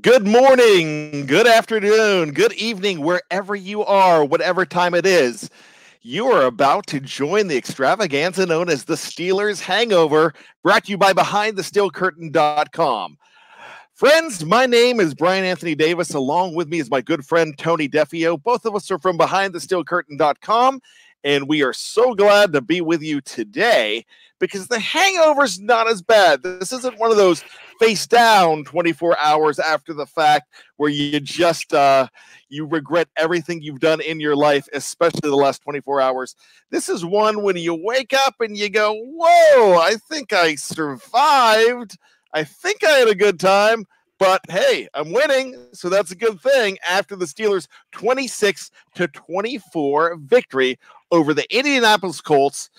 Good morning, good afternoon, good evening, wherever you are, whatever time it is. You are about to join the extravaganza known as the Steelers Hangover, brought to you by BehindTheSteelCurtain.com. Friends, my name is Brian Anthony Davis. Along with me is my good friend Tony Defeo. Both of us are from BehindTheSteelCurtain.com, and we are so glad to be with you today because the hangover's not as bad. This isn't one of those face down 24 hours after the fact where you just uh, you regret everything you've done in your life especially the last 24 hours. This is one when you wake up and you go whoa i think i survived. I think i had a good time but hey i'm winning. So that's a good thing after the steelers 26 to 24 victory over the indianapolis colts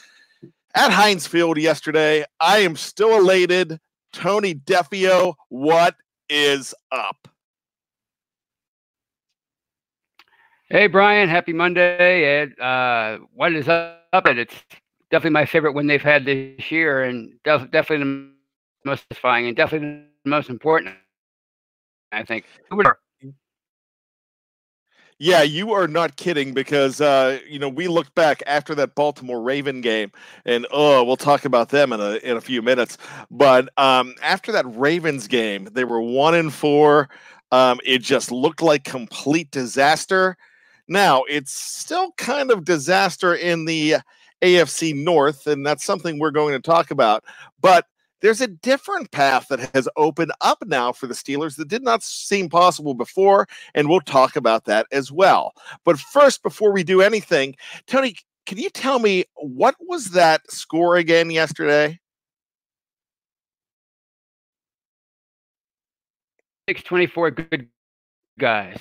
at Heinz Field yesterday. I am still elated. Tony Defeo, what is up? Hey, Brian, happy Monday. And uh, what is up? And it's definitely my favorite win they've had this year, and def- definitely the most satisfying and definitely the most important, I think. Yeah, you are not kidding because uh, you know we looked back after that Baltimore Raven game, and oh, we'll talk about them in a in a few minutes. But um, after that Ravens game, they were one and four. Um, it just looked like complete disaster. Now it's still kind of disaster in the AFC North, and that's something we're going to talk about. But there's a different path that has opened up now for the Steelers that did not seem possible before, and we'll talk about that as well. But first, before we do anything, Tony, can you tell me what was that score again yesterday? 624 good guys.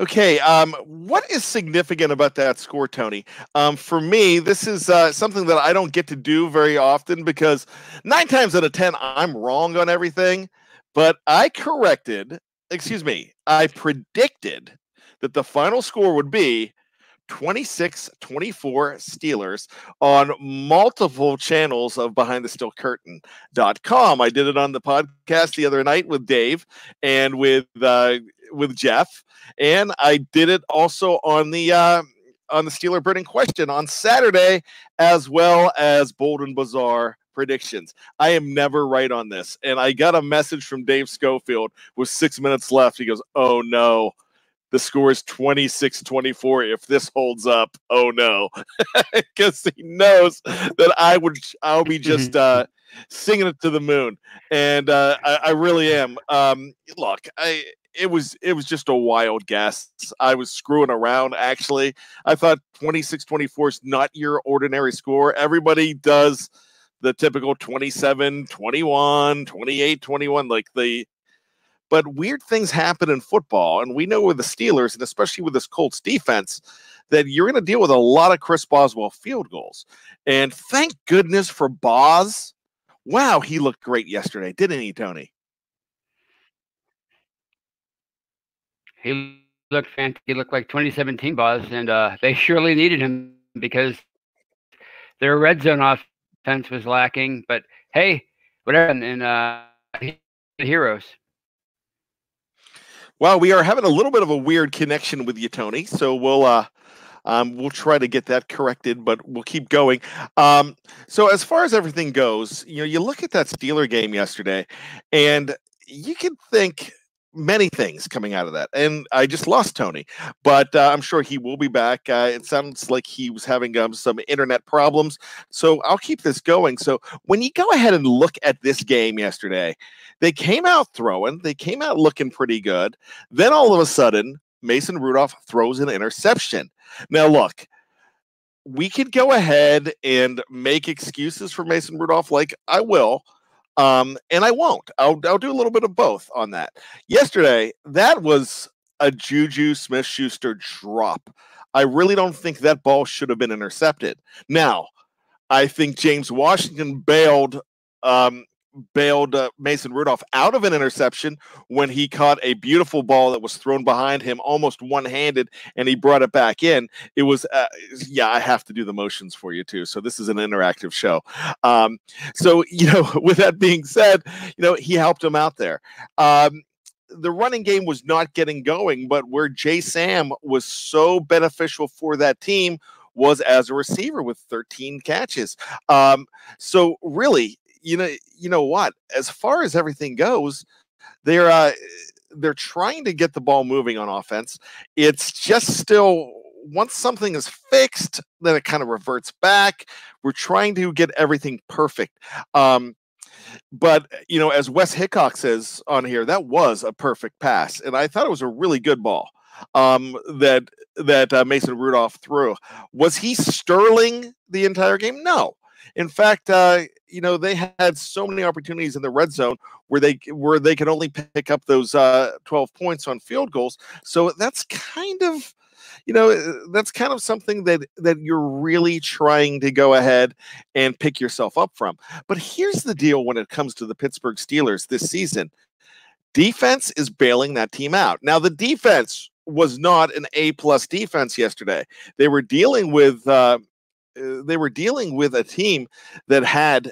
Okay, um, what is significant about that score, Tony? Um, for me, this is uh, something that I don't get to do very often because nine times out of ten, I'm wrong on everything. But I corrected, excuse me, I predicted that the final score would be 26 24 Steelers on multiple channels of Behind the Steel Curtain.com. I did it on the podcast the other night with Dave and with uh, with Jeff, and I did it also on the uh, on the Steeler Burning Question on Saturday, as well as Bold and Bizarre predictions. I am never right on this, and I got a message from Dave Schofield with six minutes left. He goes, "Oh no." the score is 26 24 if this holds up oh no because he knows that i would i'll be just uh singing it to the moon and uh i, I really am um look i it was it was just a wild guess i was screwing around actually i thought 26 24 is not your ordinary score everybody does the typical 27 21 28 21 like the but weird things happen in football. And we know with the Steelers, and especially with this Colts defense, that you're going to deal with a lot of Chris Boswell field goals. And thank goodness for Boz. Wow, he looked great yesterday, didn't he, Tony? He looked fantastic. He looked like 2017 Boz, and uh, they surely needed him because their red zone offense was lacking. But hey, whatever. And uh, heroes. Well, we are having a little bit of a weird connection with you, Tony. So we'll uh, um, we'll try to get that corrected, but we'll keep going. Um, so as far as everything goes, you know, you look at that Steeler game yesterday, and you can think many things coming out of that. And I just lost Tony, but uh, I'm sure he will be back. Uh, it sounds like he was having um, some internet problems. So I'll keep this going. So when you go ahead and look at this game yesterday, they came out throwing, they came out looking pretty good. Then all of a sudden, Mason Rudolph throws an interception. Now, look, we could go ahead and make excuses for Mason Rudolph, like I will. Um, and I won't. I'll, I'll do a little bit of both on that. Yesterday, that was a Juju Smith Schuster drop. I really don't think that ball should have been intercepted. Now, I think James Washington bailed um, bailed uh, Mason Rudolph out of an interception when he caught a beautiful ball that was thrown behind him almost one handed and he brought it back in. It was, uh, yeah, I have to do the motions for you too. So this is an interactive show. Um, so, you know, with that being said, you know, he helped him out there. Um, the running game was not getting going, but where Jay Sam was so beneficial for that team was as a receiver with 13 catches. Um, so really, you know, you know what? As far as everything goes, they're uh, they're trying to get the ball moving on offense. It's just still once something is fixed, then it kind of reverts back. We're trying to get everything perfect. Um, but you know, as Wes Hickok says on here, that was a perfect pass, and I thought it was a really good ball um, that that uh, Mason Rudolph threw. Was he sterling the entire game? No. In fact, uh, you know they had so many opportunities in the red zone where they where they could only pick up those uh, 12 points on field goals. So that's kind of you know that's kind of something that that you're really trying to go ahead and pick yourself up from. But here's the deal when it comes to the Pittsburgh Steelers this season. Defense is bailing that team out. Now the defense was not an A plus defense yesterday. They were dealing with uh, they were dealing with a team that had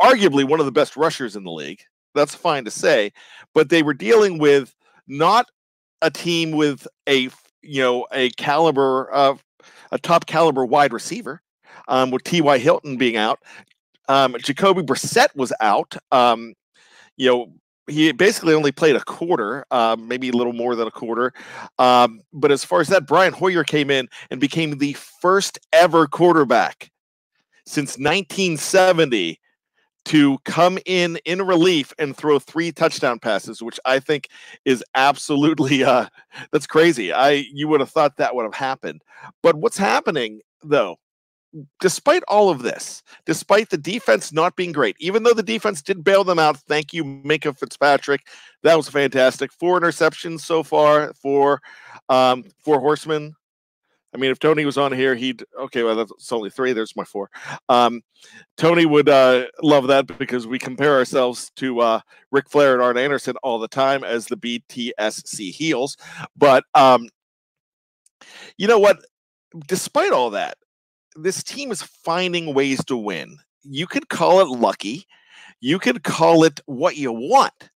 arguably one of the best rushers in the league. That's fine to say, but they were dealing with not a team with a you know a caliber of a top caliber wide receiver, um, with T.Y. Hilton being out. Um, Jacoby Brissett was out. Um, you know, he basically only played a quarter, uh, maybe a little more than a quarter. Um, but as far as that, Brian Hoyer came in and became the first ever quarterback since 1970 to come in in relief and throw three touchdown passes, which I think is absolutely uh, that's crazy. I you would have thought that would have happened, but what's happening though despite all of this, despite the defense not being great, even though the defense did bail them out, thank you, Minkah Fitzpatrick. That was fantastic. Four interceptions so far for um, four horsemen. I mean, if Tony was on here, he'd okay. Well, that's only three. There's my four. Um, Tony would uh, love that because we compare ourselves to uh, Ric Flair and Arn Anderson all the time as the BTSC heels. But um, you know what? Despite all that, this team is finding ways to win. You could call it lucky, you could call it what you want.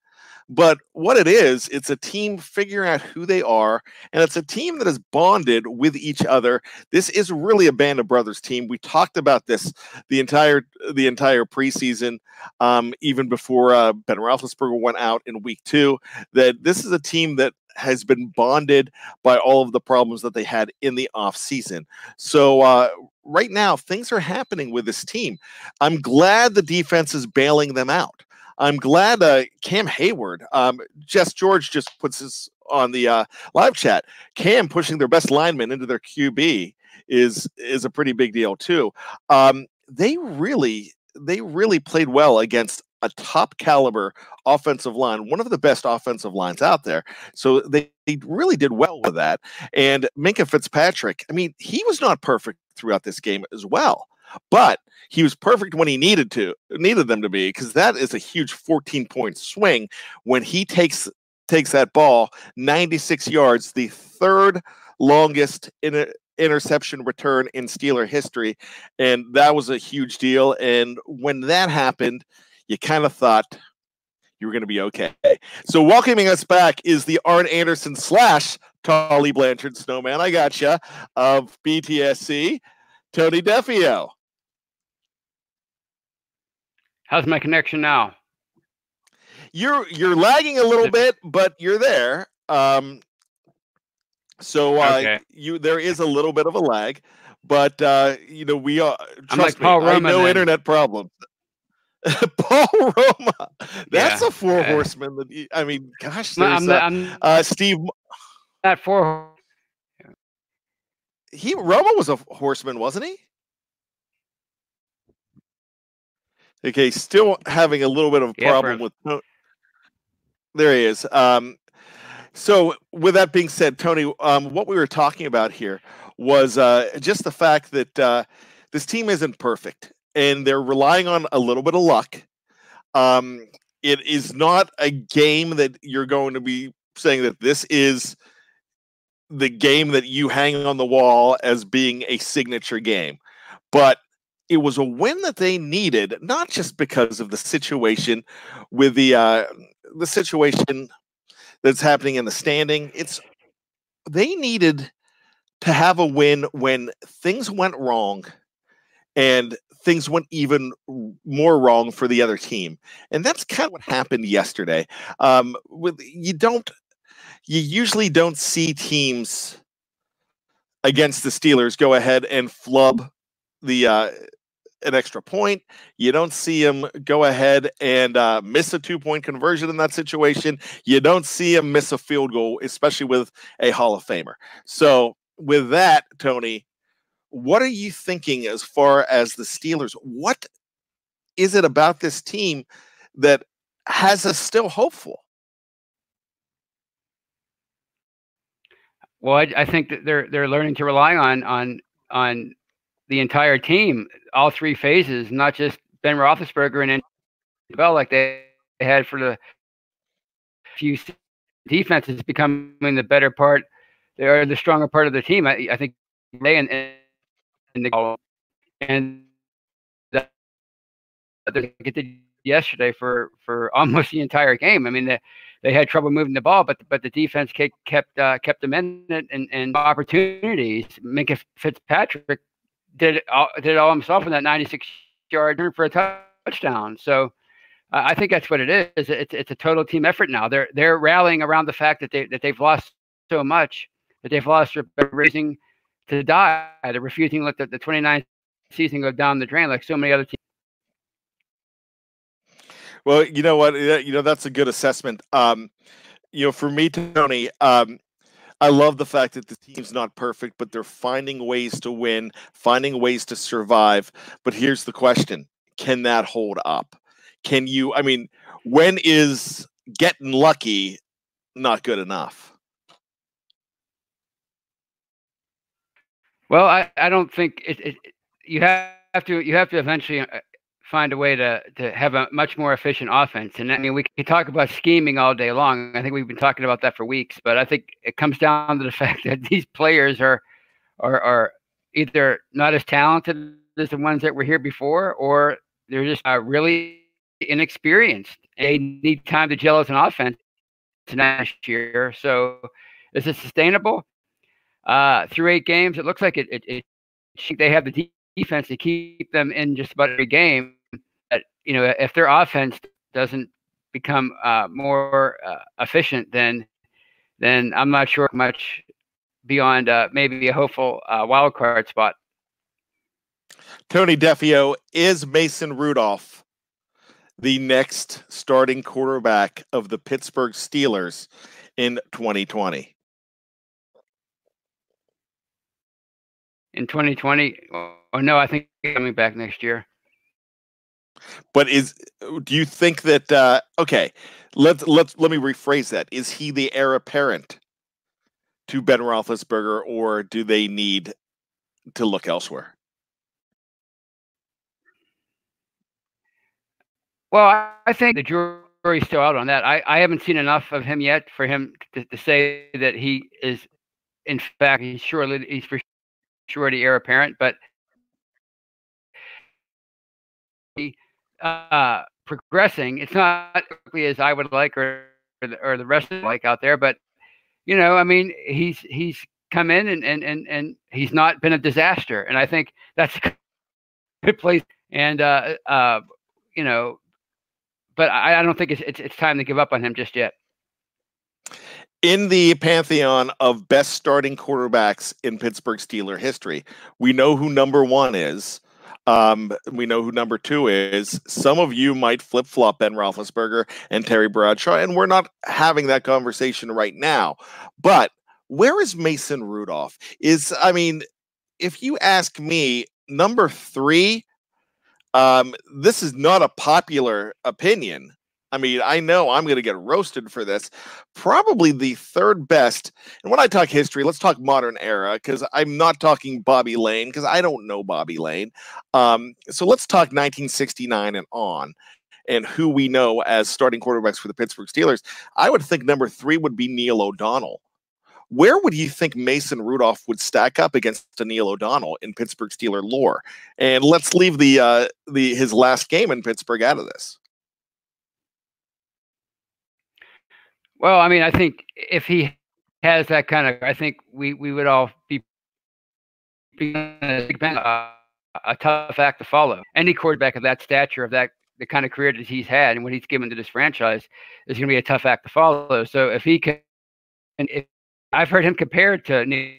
But what it is, it's a team figuring out who they are, and it's a team that is bonded with each other. This is really a band of brothers team. We talked about this the entire the entire preseason, um, even before uh, Ben Roethlisberger went out in week two. That this is a team that has been bonded by all of the problems that they had in the off season. So uh, right now, things are happening with this team. I'm glad the defense is bailing them out. I'm glad uh, Cam Hayward, um, Jess George just puts this on the uh, live chat. Cam pushing their best lineman into their QB is is a pretty big deal too. Um, they really they really played well against a top caliber offensive line, one of the best offensive lines out there. So they, they really did well with that. And Minkah Fitzpatrick, I mean, he was not perfect throughout this game as well, but he was perfect when he needed to needed them to be because that is a huge 14 point swing when he takes takes that ball 96 yards, the third longest in a, interception return in Steeler history. And that was a huge deal. And when that happened, you kind of thought you were going to be okay. So welcoming us back is the Arn Anderson slash Tully Blanchard Snowman. I got gotcha, of BTSC, Tony Defeo. How's my connection now? You're you're lagging a little bit, but you're there. Um, so uh, okay. you there is a little bit of a lag, but uh, you know we are. Trust I'm like me, Paul I know then. internet problems. Paul Roma. That's yeah. a four horseman. That I mean, gosh, I'm, uh, I'm, uh, Steve. That four. He Roma was a horseman, wasn't he? Okay, still having a little bit of a yeah, problem with. There he is. Um, so, with that being said, Tony, um, what we were talking about here was uh, just the fact that uh, this team isn't perfect and they're relying on a little bit of luck. Um, it is not a game that you're going to be saying that this is the game that you hang on the wall as being a signature game, but it was a win that they needed, not just because of the situation with the uh, the situation that's happening in the standing. It's they needed to have a win when things went wrong and things went even more wrong for the other team. And that's kind of what happened yesterday. Um, with you don't you usually don't see teams against the Steelers go ahead and flub the uh, an extra point. You don't see him go ahead and uh, miss a two point conversion in that situation. You don't see him miss a field goal, especially with a Hall of Famer. So, with that, Tony, what are you thinking as far as the Steelers? What is it about this team that has us still hopeful? Well, I, I think that they're they're learning to rely on on on the entire team, all three phases, not just Ben Roethlisberger and Bell like they had for the few defenses becoming the better part. They are the stronger part of the team. I, I think they and and the and that they did yesterday for for almost the entire game. I mean, they, they had trouble moving the ball, but but the defense kept kept uh, kept them in it and, and opportunities. Minkah Fitzpatrick did it all, did it all himself in that 96 yard turn for a touchdown. So uh, I think that's what it is. It's it's a total team effort now. They're they're rallying around the fact that they that they've lost so much that they've lost their raising to die. They're refusing to let the, the 29th season go down the drain like so many other teams. Well, you know what? You know that's a good assessment. Um, you know, for me, Tony, um, I love the fact that the team's not perfect, but they're finding ways to win, finding ways to survive. But here's the question can that hold up? Can you, I mean, when is getting lucky not good enough? Well, I, I don't think it, it, you have to you have to eventually uh, find a way to to have a much more efficient offense. And I mean, we can talk about scheming all day long. I think we've been talking about that for weeks. But I think it comes down to the fact that these players are are are either not as talented as the ones that were here before, or they're just uh, really inexperienced. They need time to gel as an offense next year. So, is it sustainable? Uh, through eight games, it looks like it. It, it they have the defense to keep them in just about every game you know, if their offense doesn't become uh, more uh, efficient, then then I'm not sure much beyond uh, maybe a hopeful uh, wild card spot. Tony Defeo is Mason Rudolph the next starting quarterback of the Pittsburgh Steelers in 2020? In 2020, oh no, I think coming back next year. But is do you think that uh, okay? Let's let's let me rephrase that. Is he the heir apparent to Ben Roethlisberger, or do they need to look elsewhere? Well, I think the jury's still out on that. I, I haven't seen enough of him yet for him to, to say that he is, in fact, he's surely he's for sure the heir apparent. But uh, progressing. It's not as I would like or or the, or the rest of like out there, but you know, I mean, he's he's come in and and and and he's not been a disaster, and I think that's a good place. And uh, uh, you know, but I, I don't think it's, it's it's time to give up on him just yet. In the pantheon of best starting quarterbacks in Pittsburgh Steeler history, we know who number one is. Um, we know who number two is. Some of you might flip flop Ben Roethlisberger and Terry Bradshaw, and we're not having that conversation right now. But where is Mason Rudolph? Is I mean, if you ask me, number three, um, this is not a popular opinion. I mean, I know I'm going to get roasted for this. Probably the third best. And when I talk history, let's talk modern era because I'm not talking Bobby Layne because I don't know Bobby Layne. Um, so let's talk 1969 and on and who we know as starting quarterbacks for the Pittsburgh Steelers. I would think number three would be Neil O'Donnell. Where would you think Mason Rudolph would stack up against Neil O'Donnell in Pittsburgh Steeler lore? And let's leave the uh, the his last game in Pittsburgh out of this. Well, I mean, I think if he has that kind of, I think we we would all be, a, a tough act to follow. Any quarterback of that stature, of that the kind of career that he's had, and what he's given to this franchise, is going to be a tough act to follow. So if he can, and if, I've heard him compared to Neil,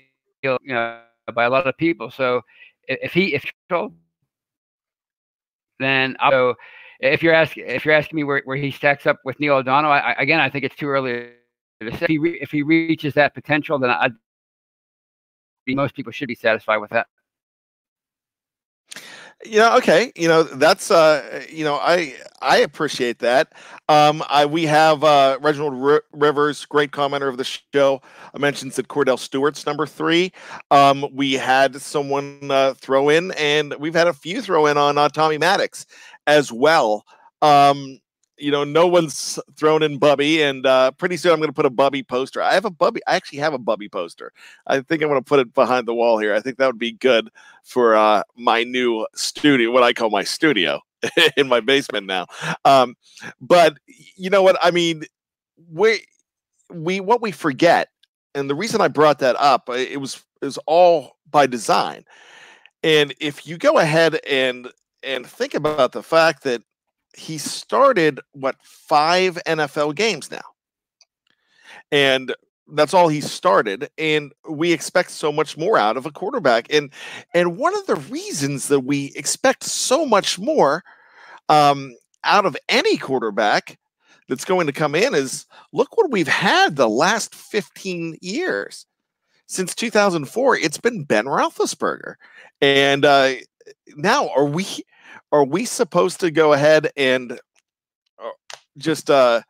you know, by a lot of people. So if he if then I'll. If you're asking if you're asking me where, where he stacks up with Neil O'Donnell, I, again I think it's too early to say. If he, re, if he reaches that potential, then I most people should be satisfied with that. Yeah, okay. You know, that's uh you know, I I appreciate that. Um I we have uh Reginald R- Rivers, great commenter of the show, I mentions that Kordell Stewart's number 3. Um we had someone uh, throw in and we've had a few throw in on uh, Tommy Maddox as well. Um you know, no one's thrown in Bubby, and uh, pretty soon I'm going to put a Bubby poster. I have a Bubby. I actually have a Bubby poster. I think I'm going to put it behind the wall here. I think that would be good for uh, my new studio, what I call my studio in my basement now. Um, but you know what? I mean, we we what we forget, and the reason I brought that up, uh, it was is all by design. And if you go ahead and and think about the fact that he started what five NFL games now. And that's all he started and we expect so much more out of a quarterback and and one of the reasons that we expect so much more um, out of any quarterback that's going to come in is look what we've had the last 15 years since 2004 it's been ben roethlisberger and uh, now are we are we supposed to go ahead and uh, just uh,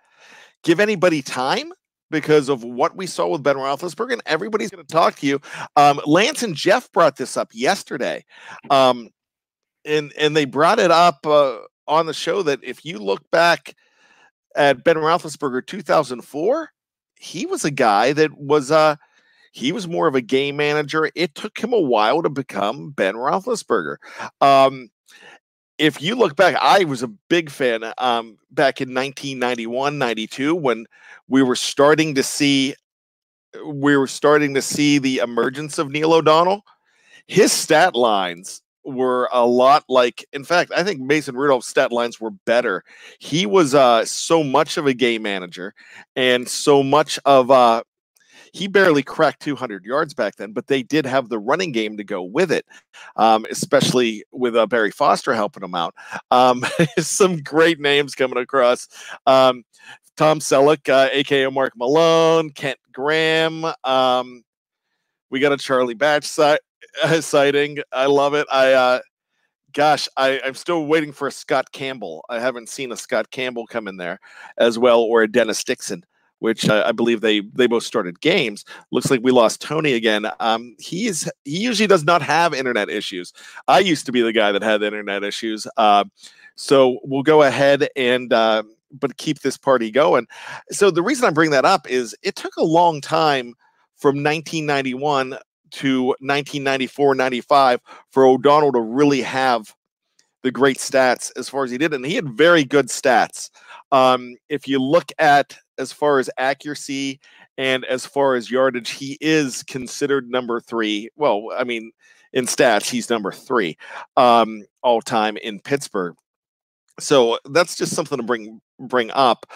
give anybody time because of what we saw with Ben Roethlisberger? And everybody's going to talk to you. Um, Lance and Jeff brought this up yesterday, um, and and they brought it up uh, on the show that if you look back at Ben Roethlisberger 2004, he was a guy that was uh he was more of a game manager. It took him a while to become Ben Roethlisberger. Um, if you look back, I was a big fan um, back in 1991, 92 when we were starting to see we were starting to see the emergence of Neil O'Donnell. His stat lines were a lot like in fact, I think Mason Rudolph's stat lines were better. He was uh so much of a game manager and so much of uh he barely cracked 200 yards back then, but they did have the running game to go with it, um, especially with uh, Barry Foster helping them out. Um, some great names coming across. Um, Tom Selleck, uh, aka Mark Malone, Kent Graham. Um, we got a Charlie Batch si- uh, sighting. I love it. I uh, gosh, I, am still waiting for a Scott Campbell. I haven't seen a Scott Campbell come in there as well, or a Dennis Dixon which uh, I believe they they both started games. Looks like we lost Tony again. Um, he is he usually does not have internet issues. I used to be the guy that had internet issues. Uh, so we'll go ahead and uh, but keep this party going. So the reason I bring that up is it took a long time from 1991 to 1994 95 for O'Donnell to really have the great stats as far as he did and he had very good stats um, if you look at as far as accuracy and as far as yardage, he is considered number three. Well, I mean, in stats, he's number three um, all time in Pittsburgh. So that's just something to bring bring up.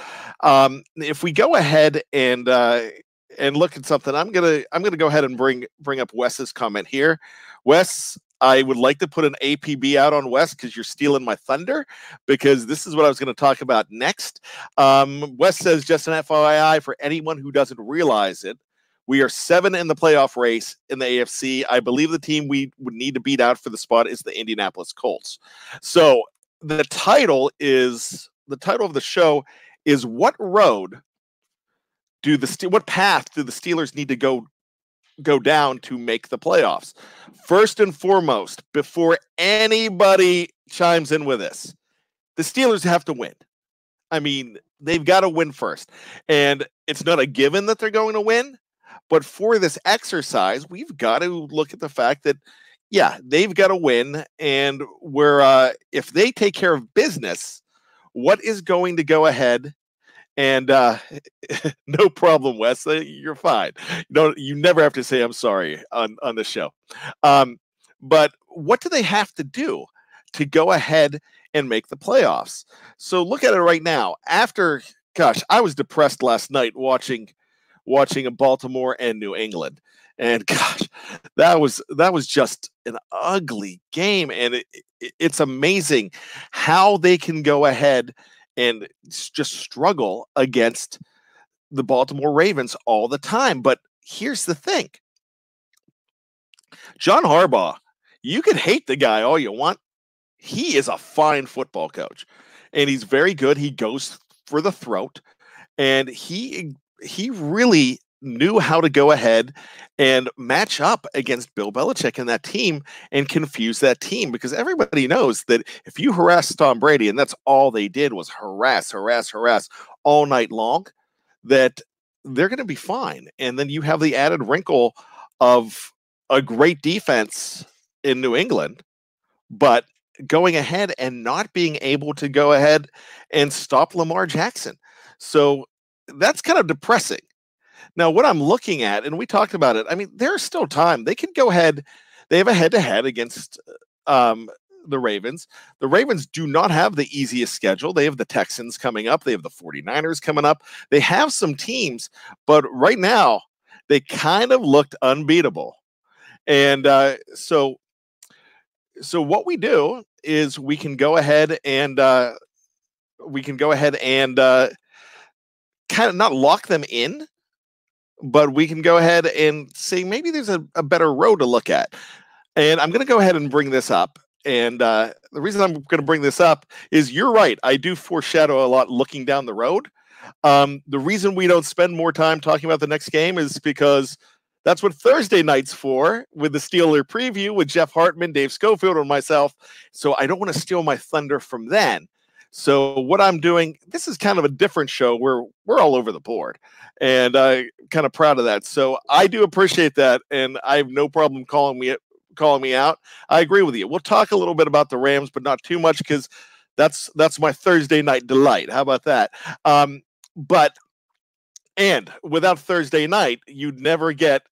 Um, if we go ahead and uh, and look at something, I'm gonna I'm gonna go ahead and bring bring up Wes's comment here. Wes I would like to put an APB out on Wes because you're stealing my thunder. Because this is what I was going to talk about next. Um, Wes says, just an FYI for anyone who doesn't realize it, we are seven in the playoff race in the AFC. I believe the team we would need to beat out for the spot is the Indianapolis Colts. So the title is the title of the show is what road do the what path do the Steelers need to go go down to make the playoffs. First and foremost, before anybody chimes in with this, the Steelers have to win. I mean, they've got to win first. And it's not a given that they're going to win, but for this exercise, we've got to look at the fact that yeah, they've got to win and where uh if they take care of business, what is going to go ahead And uh, no problem, Wes. Uh, you're fine. You don't. You never have to say I'm sorry on on the show. Um, but what do they have to do to go ahead and make the playoffs? So look at it right now. After, gosh, I was depressed last night watching watching Baltimore and New England. And gosh, that was that was just an ugly game, and it, it, it's amazing how they can go ahead and just struggle against the Baltimore Ravens all the time. But here's the thing John Harbaugh, you can hate the guy all you want. He is a fine football coach and he's very good. He goes for the throat and he he really knew how to go ahead and match up against Bill Belichick and that team and confuse that team because everybody knows that if you harass Tom Brady, and that's all they did was harass, harass, harass all night long, that they're going to be fine. And then you have the added wrinkle of a great defense in New England, but going ahead and not being able to go ahead and stop Lamar Jackson. So that's kind of depressing. Now, what I'm looking at, and we talked about it, I mean, there's still time. They can go ahead, they have a head to head against um, the Ravens. The Ravens do not have the easiest schedule. They have the Texans coming up, they have the 49ers coming up. They have some teams, but right now, they kind of looked unbeatable. And uh, so, so what we do is we can go ahead and uh, we can go ahead and uh, kind of not lock them in, but we can go ahead and see maybe there's a, a better road to look at. And I'm going to go ahead and bring this up. And uh, the reason I'm going to bring this up is you're right. I do foreshadow a lot looking down the road. Um, the reason we don't spend more time talking about the next game is because that's what Thursday night's for with the Steeler preview with Jeff Hartman, Dave Schofield, and myself. So I don't want to steal my thunder from then. So what I'm doing, this is kind of a different show where we're all over the board, and I'm kind of proud of that. So I do appreciate that, and I have no problem calling me calling me out. I agree with you. We'll talk a little bit about the Rams, but not too much because that's that's my Thursday night delight. How about that? Um, but and without Thursday night, you'd never get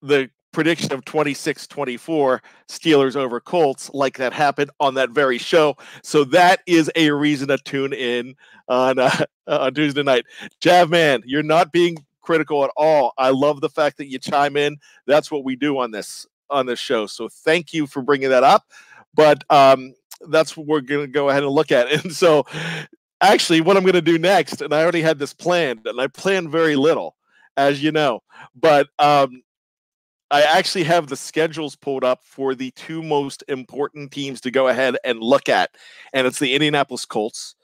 the prediction of 26 24 Steelers over Colts, like that happened on that very show. So that is a reason to tune in on, uh, on Tuesday night. Jav, man, you're not being critical at all. I love the fact that you chime in. That's what we do on this on this show. So thank you for bringing that up. But um, that's what we're going to go ahead and look at. And so, actually, what I'm going to do next, and I already had this planned, and I planned very little, as you know, but um, I actually have the schedules pulled up for the two most important teams to go ahead and look at, and it's the Indianapolis Colts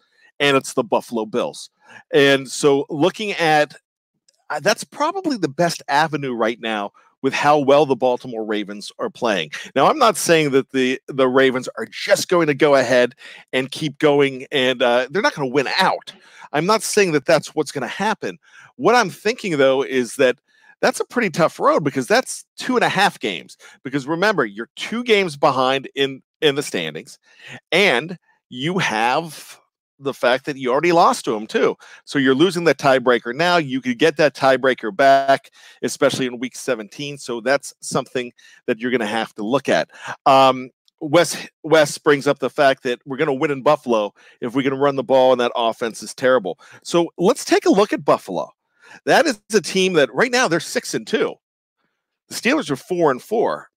and it's the Buffalo Bills. And so, looking at uh, that's probably the best avenue right now with how well the Baltimore Ravens are playing. Now, I'm not saying that the the Ravens are just going to go ahead and keep going, and uh, they're not going to win out. I'm not saying that that's what's going to happen. What I'm thinking though is that that's a pretty tough road because that's two and a half games. Because remember, you're two games behind in in the standings, and you have the fact that you already lost to them too. So you're losing that tiebreaker now. You could get that tiebreaker back, especially in week 17. So that's something that you're going to have to look at. Um, Wes Wes brings up the fact that we're going to win in Buffalo if we can run the ball and that offense is terrible. So let's take a look at Buffalo. That is a team that right now they're six and two. The Steelers are four and four.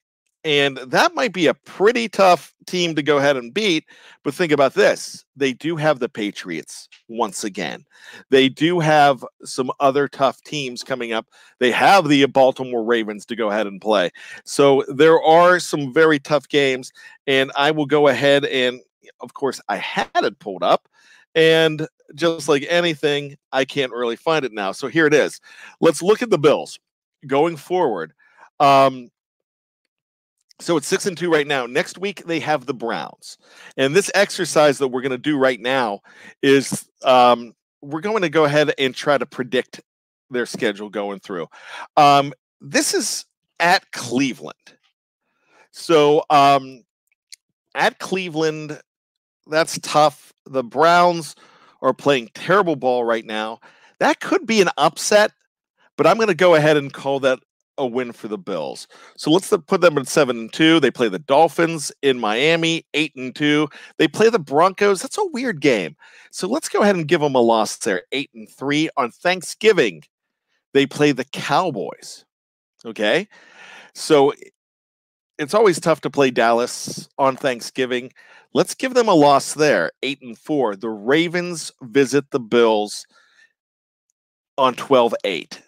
And that might be a pretty tough team to go ahead and beat. But think about this they do have the Patriots once again. They do have some other tough teams coming up. They have the Baltimore Ravens to go ahead and play. So there are some very tough games. And I will go ahead and, of course, I had it pulled up. And just like anything, I can't really find it now. So here it is. Let's look at the Bills going forward. Um, so it's six and two right now. Next week they have the Browns, and this exercise that we're going to do right now is um, we're going to go ahead and try to predict their schedule going through. Um, this is at Cleveland, so um, at Cleveland, that's tough. The Browns are playing terrible ball right now. That could be an upset, but I'm going to go ahead and call that a win for the Bills. So let's put them at seven and two. They play the Dolphins in Miami, eight and two. They play the Broncos. That's a weird game. So let's go ahead and give them a loss there, eight and three. On Thanksgiving, they play the Cowboys. Okay. So it's always tough to play Dallas on Thanksgiving. Let's give them a loss there, eight and four. The Ravens visit the Bills on 12 8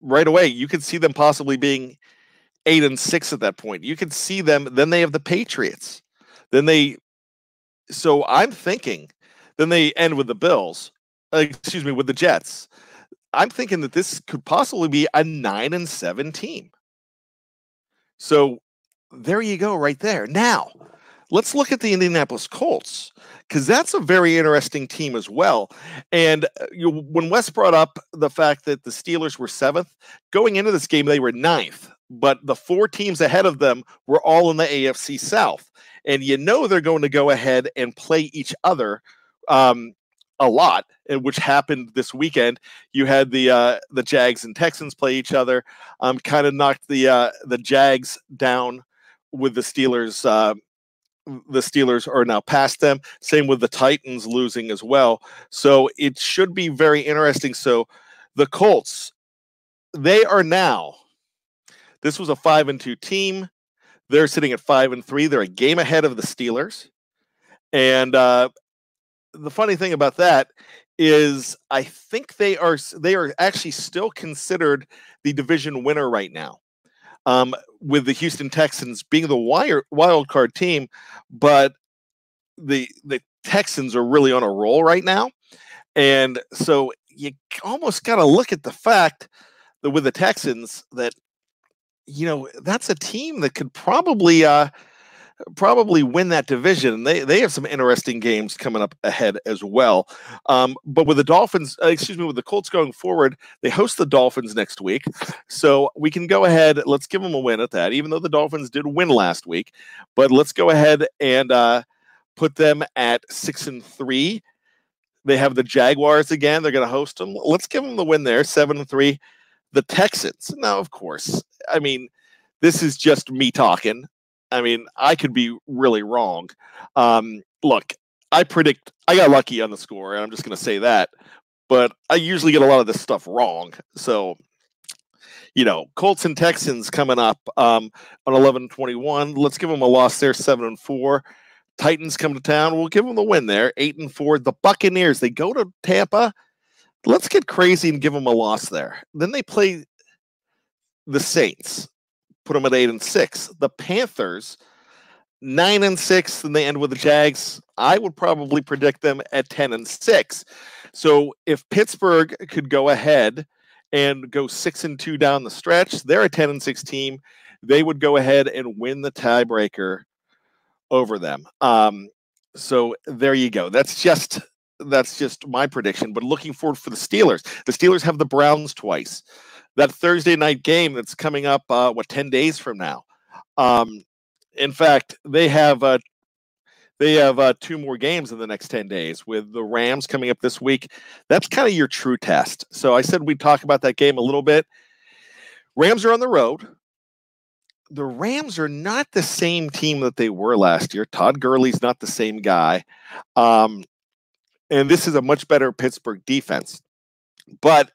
right away, you could see them possibly being eight and six at that point. You could see them. Then they have the Patriots. Then they. So I'm thinking. Then they end with the Bills. Uh, excuse me, with the Jets. I'm thinking that this could possibly be a nine and seven team. So there you go, right there. Now, let's look at the Indianapolis Colts because that's a very interesting team as well. And uh, you, when Wes brought up the fact that the Steelers were seventh, going into this game, they were ninth, but the four teams ahead of them were all in the AFC South. And you know they're going to go ahead and play each other um, a lot, which happened this weekend. You had the uh, the Jags and Texans play each other, um, kind of knocked the uh, the Jags down with the Steelers uh, the Steelers are now past them. Same with the Titans losing as well. So it should be very interesting. So the Colts, they are now. This was a five and two team. They're sitting at five and three. They're a game ahead of the Steelers. And uh, the funny thing about that is, I think they are they are actually still considered the division winner right now um, with the Houston Texans being the wire, wild card team, but the the Texans are really on a roll right now, and so you almost got to look at the fact that with the Texans that you know that's a team that could probably uh, probably win that division. They they have some interesting games coming up ahead as well. Um, but with the Dolphins, uh, excuse me, with the Colts going forward, they host the Dolphins next week, so we can go ahead. Let's give them a win at that, even though the Dolphins did win last week. But let's go ahead and uh, put them at six and three. They have the Jaguars again. They're going to host them. Let's give them the win there, seven and three. The Texans. Now, of course, I mean, this is just me talking. I mean, I could be really wrong. Um, look, I predict I got lucky on the score, and I'm just going to say that. But I usually get a lot of this stuff wrong. So, you know, Colts and Texans coming up um, on 11 21. Let's give them a loss there, 7 and 4. Titans come to town. We'll give them the win there, 8 and 4. The Buccaneers, they go to Tampa. Let's get crazy and give them a loss there. Then they play the Saints put them at eight and six. The Panthers, nine and six, and they end with the Jags. I would probably predict them at 10 and six. So if Pittsburgh could go ahead and go six and two down the stretch, they're a 10 and six team. They would go ahead and win the tiebreaker over them. Um, so there you go. That's just that's just my prediction. But looking forward for the Steelers. The Steelers have the Browns twice that Thursday night game that's coming up, uh, what, 10 days from now. Um, in fact, they have uh, they have uh, two more games in the next 10 days with the Rams coming up this week. That's kind of your true test. So I said we'd talk about that game a little bit. Rams are on the road. The Rams are not the same team that they were last year. Todd Gurley's not the same guy. Um, and this is a much better Pittsburgh defense. But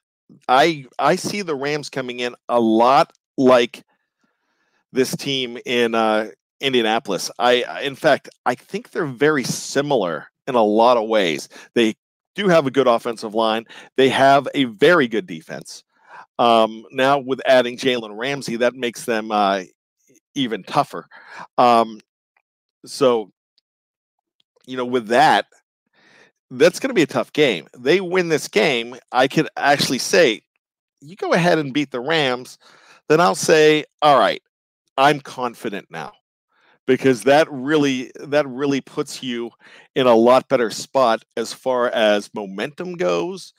I I see the Rams coming in a lot like this team in uh, Indianapolis. I in fact I think they're very similar in a lot of ways. They do have a good offensive line. They have a very good defense. Um, now with adding Jalen Ramsey, that makes them uh, even tougher. Um, so you know, with that, that's going to be a tough game. They win this game, I could actually say, you go ahead and beat the Rams, then I'll say, all right, I'm confident now. Because that really that really puts you in a lot better spot as far as momentum goes.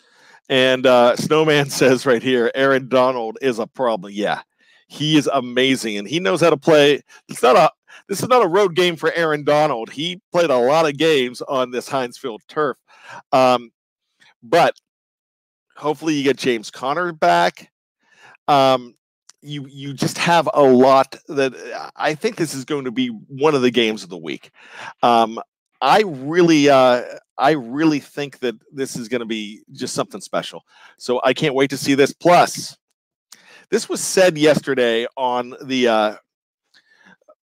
And uh, Snowman says right here, Aaron Donald is a problem. Yeah, he is amazing and he knows how to play. It's not a this is not a road game for Aaron Donald. He played a lot of games on this Heinz Field turf. Um, but hopefully you get James Conner back. Um, you you just have a lot that I think this is going to be one of the games of the week. Um, I really uh, I really think that this is going to be just something special. So I can't wait to see this. Plus, this was said yesterday on the uh,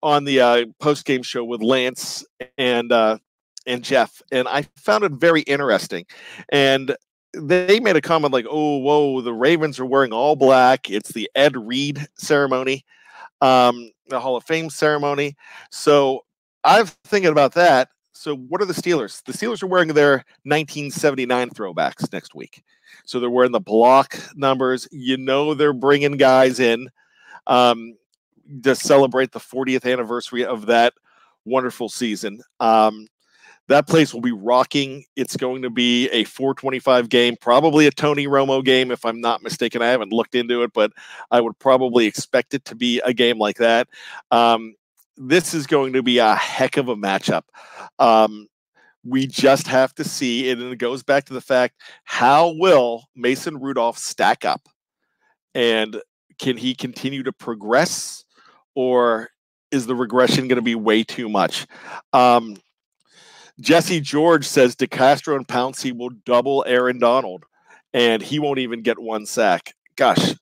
on the uh, post game show with Lance and uh, and Jeff, and I found it very interesting. And they made a comment like, "Oh, whoa, the Ravens are wearing all black. It's the Ed Reed ceremony, um, the Hall of Fame ceremony." So I'm thinking about that. So what are the Steelers? The Steelers are wearing their 1979 throwbacks next week. So they're wearing the block numbers. You know they're bringing guys in um, to celebrate the 40th anniversary of that wonderful season. Um, that place will be rocking. It's going to be a 425 game, probably a Tony Romo game, if I'm not mistaken. I haven't looked into it, but I would probably expect it to be a game like that. Um, this is going to be a heck of a matchup. Um, we just have to see, and it goes back to the fact how will Mason Rudolph stack up? And can he continue to progress, or is the regression going to be way too much? Um, Jesse George says DeCastro and Pouncey will double Aaron Donald, and he won't even get one sack. Gosh,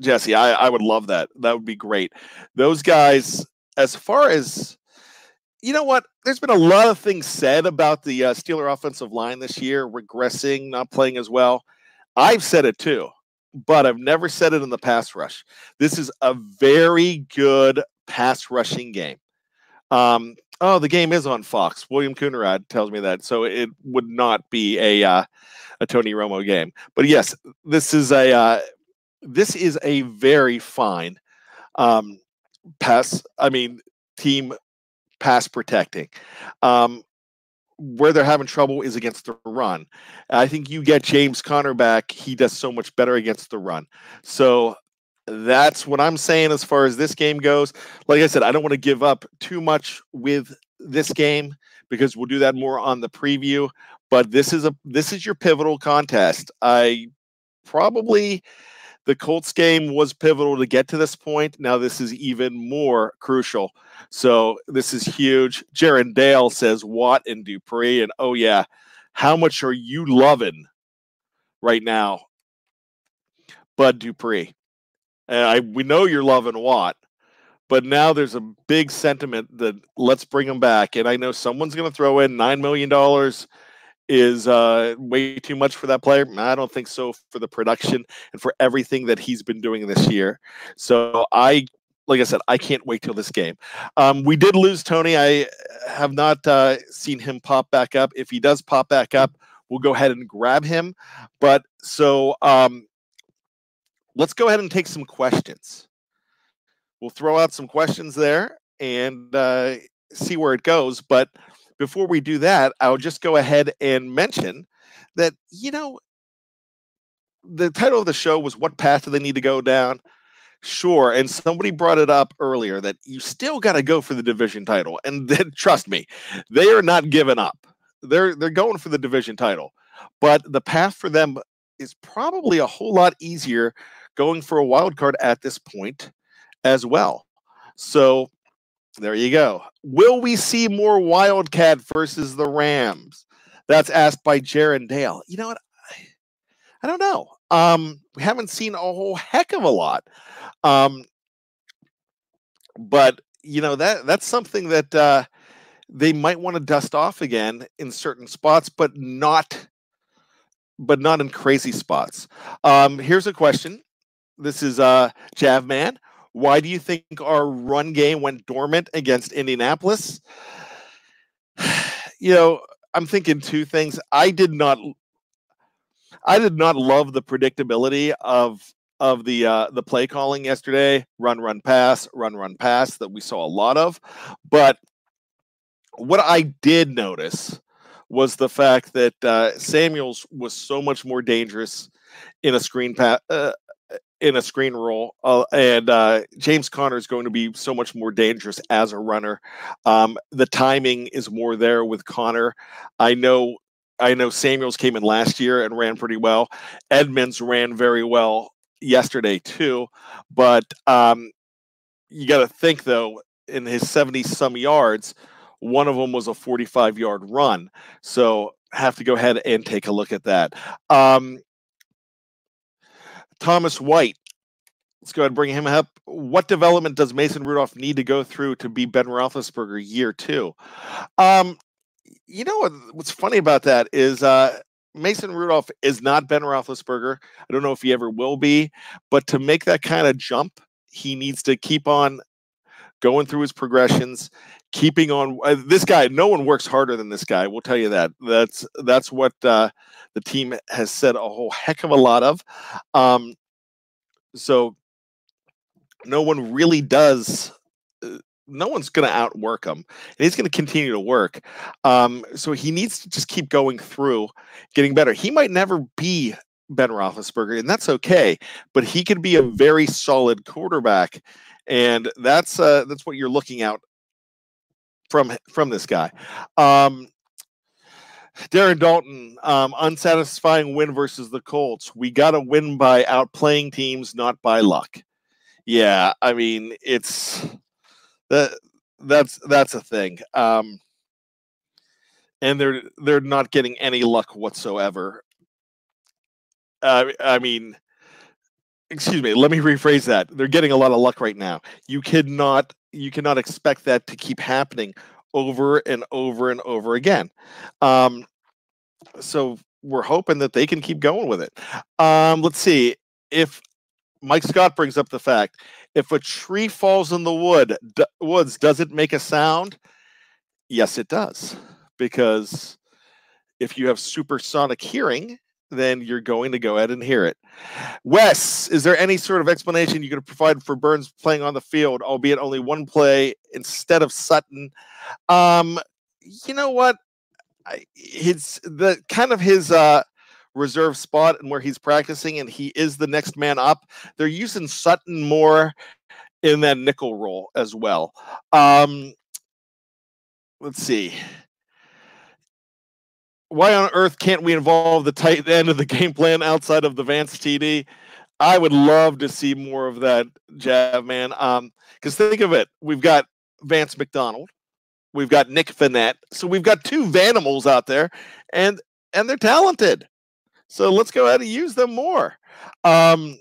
Jesse, I, I would love that. That would be great. Those guys, as far as you know what? There's been a lot of things said about the uh, Steeler offensive line this year, regressing, not playing as well. I've said it too, but I've never said it in the pass rush. This is a very good pass rushing game. Um, oh, the game is on Fox. William Coonrod tells me that, so it would not be a uh, a Tony Romo game. But yes, this is a uh, this is a very fine um, pass. I mean, team pass protecting. Um, where they're having trouble is against the run. I think you get James Conner back, he does so much better against the run. So that's what I'm saying as far as this game goes. Like I said, I don't want to give up too much with this game because we'll do that more on the preview. But this is a this is your pivotal contest. I probably the Colts game was pivotal to get to this point. Now this is even more crucial. So this is huge. Jaron Dale says Watt and Dupree, and oh yeah, how much are you loving right now, Bud Dupree? And I we know you're loving Watt, but now there's a big sentiment that let's bring him back. And I know someone's going to throw in nine million dollars is uh, way too much for that player. I don't think so for the production and for everything that he's been doing this year. So I, like I said, I can't wait till this game. Um, we did lose Tony. I have not uh, seen him pop back up. If he does pop back up, we'll go ahead and grab him. But so um, let's go ahead and take some questions. We'll throw out some questions there and uh, see where it goes. But before we do that, I'll just go ahead and mention that, you know, the title of the show was What Path Do They Need to Go Down? Sure. And somebody brought it up earlier that you still got to go for the division title. And then, trust me, they are not giving up. They're they're going for the division title. But the path for them is probably a whole lot easier going for a wild card at this point as well. So there you go. Will we see more Wildcat versus the Rams? That's asked by Jaron Dale. You know what? I, don't know. Um, we haven't seen a whole heck of a lot. Um, but you know that that's something that uh, they might want to dust off again in certain spots, but not but not in crazy spots. Um, here's a question. This is uh Javman. Why do you think our run game went dormant against Indianapolis? you know, I'm thinking two things. I did not I did not love the predictability of of the uh, the play calling yesterday, run run pass, run run pass that we saw a lot of. But what I did notice was the fact that uh, Samuels was so much more dangerous in a screen pass uh, in a screen roll, uh, and uh, James Conner is going to be so much more dangerous as a runner. Um, the timing is more there with Conner. I know, I know Samuels came in last year and ran pretty well. Edmunds ran very well yesterday too, but um, you got to think though, in his seventy some yards, one of them was a forty-five yard run. So have to go ahead and take a look at that. Um, Thomas White. Let's go ahead and bring him up. What development does Mason Rudolph need to go through to be Ben Roethlisberger year two? Um, you know what, what's funny about that is uh, Mason Rudolph is not Ben Roethlisberger. I don't know if he ever will be, but to make that kind of jump, he needs to keep on going through his progressions, keeping on. Uh, this guy, no one works harder than this guy. We'll tell you that. That's that's what uh, the team has said a whole heck of a lot of. Um, so no one really does. Uh, no one's going to outwork him, and he's going to continue to work. Um, so he needs to just keep going through, getting better. He might never be Ben Roethlisberger, and that's okay. But he could be a very solid quarterback, and that's uh, that's what you're looking out from from this guy. Um, Darren Dalton, um, unsatisfying win versus the Colts. We got to win by outplaying teams, not by luck. Yeah, I mean it's that that's that's a thing. Um, and they're they're not getting any luck whatsoever. Uh, I mean, excuse me. Let me rephrase that. They're getting a lot of luck right now. You cannot you cannot expect that to keep happening over and over and over again. Um, so we're hoping that they can keep going with it. Um, let's see if Mike Scott brings up the fact if a tree falls in the wood woods, does it make a sound? Yes, it does, because if you have supersonic hearing, then you're going to go ahead and hear it. Wes, is there any sort of explanation you could provide for Burns playing on the field, albeit only one play instead of Sutton? Um, you know what? His the kind of his uh reserve spot and where he's practicing, and he is the next man up. They're using Sutton more in that nickel role as well. Um, let's see why on earth can't we involve the tight end of the game plan outside of the Vance TD? I would love to see more of that, Jav man. Um, because think of it, we've got Vance McDonald, we've got Nick Vannett, so we've got two Vanimals out there, and and they're talented. So let's go ahead and use them more. Um,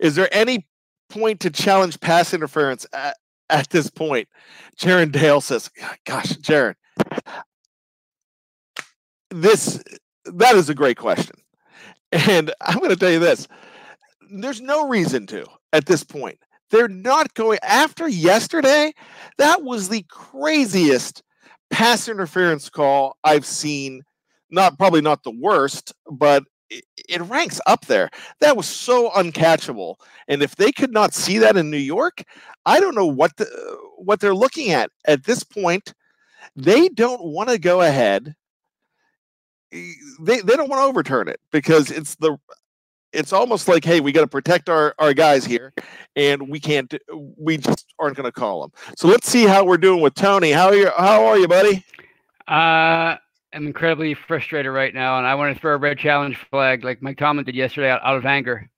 is there any point to challenge pass interference at, at this point? Jaron Dale says, "Gosh, Jaron, this that is a great question. And I'm going to tell you this. There's no reason to at this point. They're not going after yesterday. That was the craziest pass interference call I've seen. Not probably not the worst, but it, it ranks up there. That was so uncatchable. And if they could not see that in New York, I don't know what the, what they're looking at at this point. They don't want to go ahead they, they don't want to overturn it because it's the it's almost like hey we got to protect our our guys here and we can't we just aren't going to call them so let's see how we're doing with tony. How are you how are you buddy? Uh i'm incredibly frustrated right now and i want to throw a red challenge flag like mike tomlin did yesterday out, out of anger.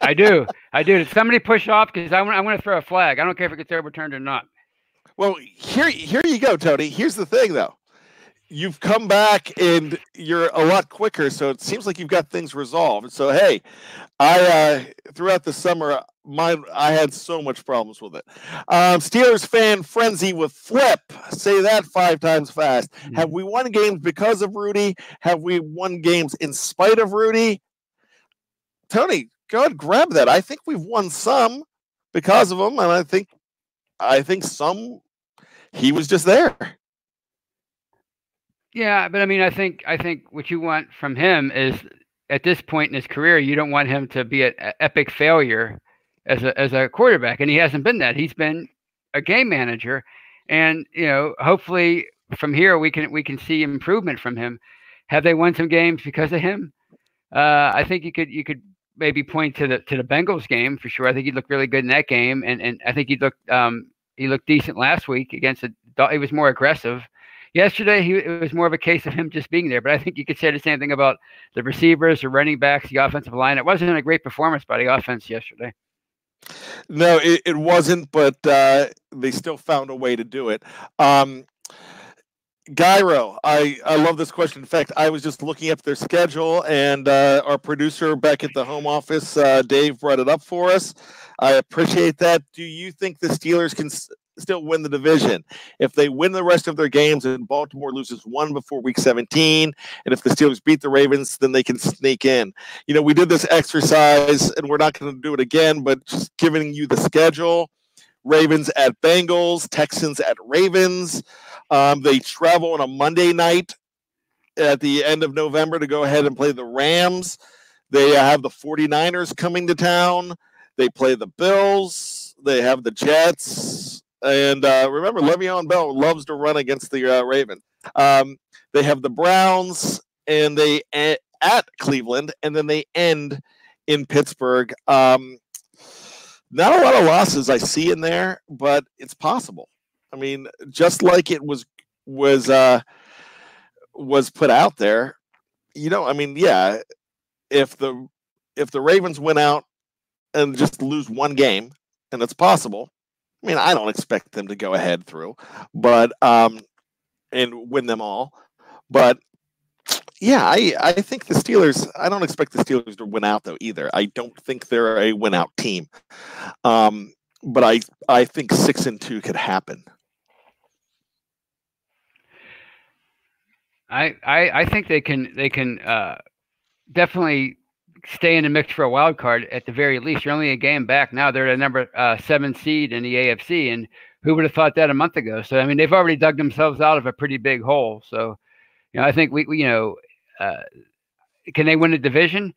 I do i do. Did somebody push off? Because I want, I want to throw a flag. I don't care if it gets overturned or not. Well here here you go tony. Here's the thing though you've come back and you're a lot quicker so it seems like you've got things resolved. So hey i uh throughout the summer my i had so much problems with it. Um steelers fan frenzy with flip. Say that five times fast. Mm-hmm. have we won games because of rudy? Have we won games in spite of rudy? Tony go ahead grab that. I think we've won some because of him and i think i think some he was just there yeah, but I mean, I think I think what you want from him is at this point in his career, you don't want him to be an epic failure as a as a quarterback, and he hasn't been that. He's been a game manager, and you know, hopefully from here we can we can see improvement from him. Have they won some games because of him? Uh, I think you could you could maybe point to the to the Bengals game for sure. I think he looked really good in that game, and and I think he looked um, he looked decent last week against a. He was more aggressive. Yesterday, he it was more of a case of him just being there. But I think you could say the same thing about the receivers, the running backs, the offensive line. It wasn't a great performance by the offense yesterday. No, it, it wasn't, but uh, they still found a way to do it. Um, Gyro, I, I love this question. In fact, I was just looking up their schedule, and uh, our producer back at the home office, uh, Dave, brought it up for us. I appreciate that. Do you think the Steelers can still win the division? If they win the rest of their games and Baltimore loses one before week 17, and if the Steelers beat the Ravens, then they can sneak in. You know, we did this exercise, and we're not going to do it again, but just giving you the schedule Ravens at Bengals, Texans at Ravens. Um, they travel on a Monday night at the end of November to go ahead and play the Rams. They have the 49ers coming to town. They play the Bills. They have the Jets. And uh, remember, Le'Veon Bell loves to run against the uh, Ravens. Um, they have the Browns, and they at Cleveland, and then they end in Pittsburgh. Um, not a lot of losses I see in there, but it's possible. I mean, just like it was was uh was put out there, you know, I mean, yeah, if the if the Ravens win out and just lose one game, and it's possible. I mean, I don't expect them to go ahead through, but um and win them all. But yeah, I, I think the Steelers. I don't expect the Steelers to win out though either. I don't think they're a win out team. Um, but I I think six and two could happen. I, I, I think they can they can uh, definitely stay in the mix for a wild card at the very least. You're only a game back now. They're the number uh, seven seed in the AFC, and who would have thought that a month ago? So I mean, they've already dug themselves out of a pretty big hole. So you know, I think we, we you know, uh, can they win the division?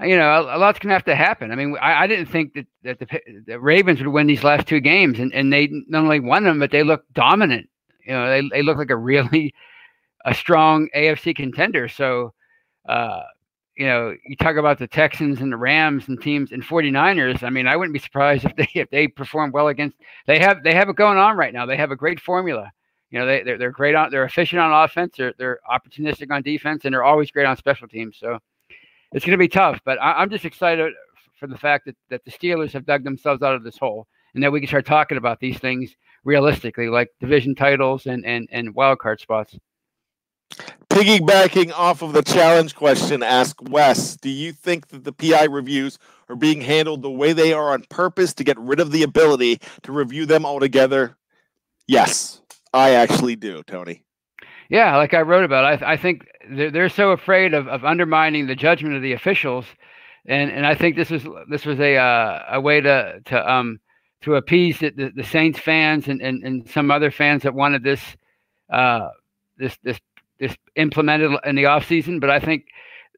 You know, a, a lot's gonna have to happen. I mean, I, I didn't think that, that the, the Ravens would win these last two games, and, and they not only won them, but they look dominant. You know, they they look like a really a strong AFC contender. So, uh, you know, you talk about the Texans and the Rams and teams and 49ers. I mean, I wouldn't be surprised if they if they perform well against. They have they have it going on right now. They have a great formula. You know, they they're, they're great on they're efficient on offense. They're they're opportunistic on defense, and they're always great on special teams. So it's going to be tough. But I, I'm just excited for the fact that that the Steelers have dug themselves out of this hole, and that we can start talking about these things realistically, like division titles and and and wild card spots. Piggybacking off of the challenge question, ask Wes, do you think that the PI reviews are being handled the way they are on purpose to get rid of the ability to review them altogether? Yes, I actually do, Tony. Yeah, like I wrote about, I, I think they're, they're so afraid of, of undermining the judgment of the officials, and and I think this was this was a uh, a way to to um to appease the, the, the Saints fans and, and and some other fans that wanted this uh this this this implemented in the off season, but I think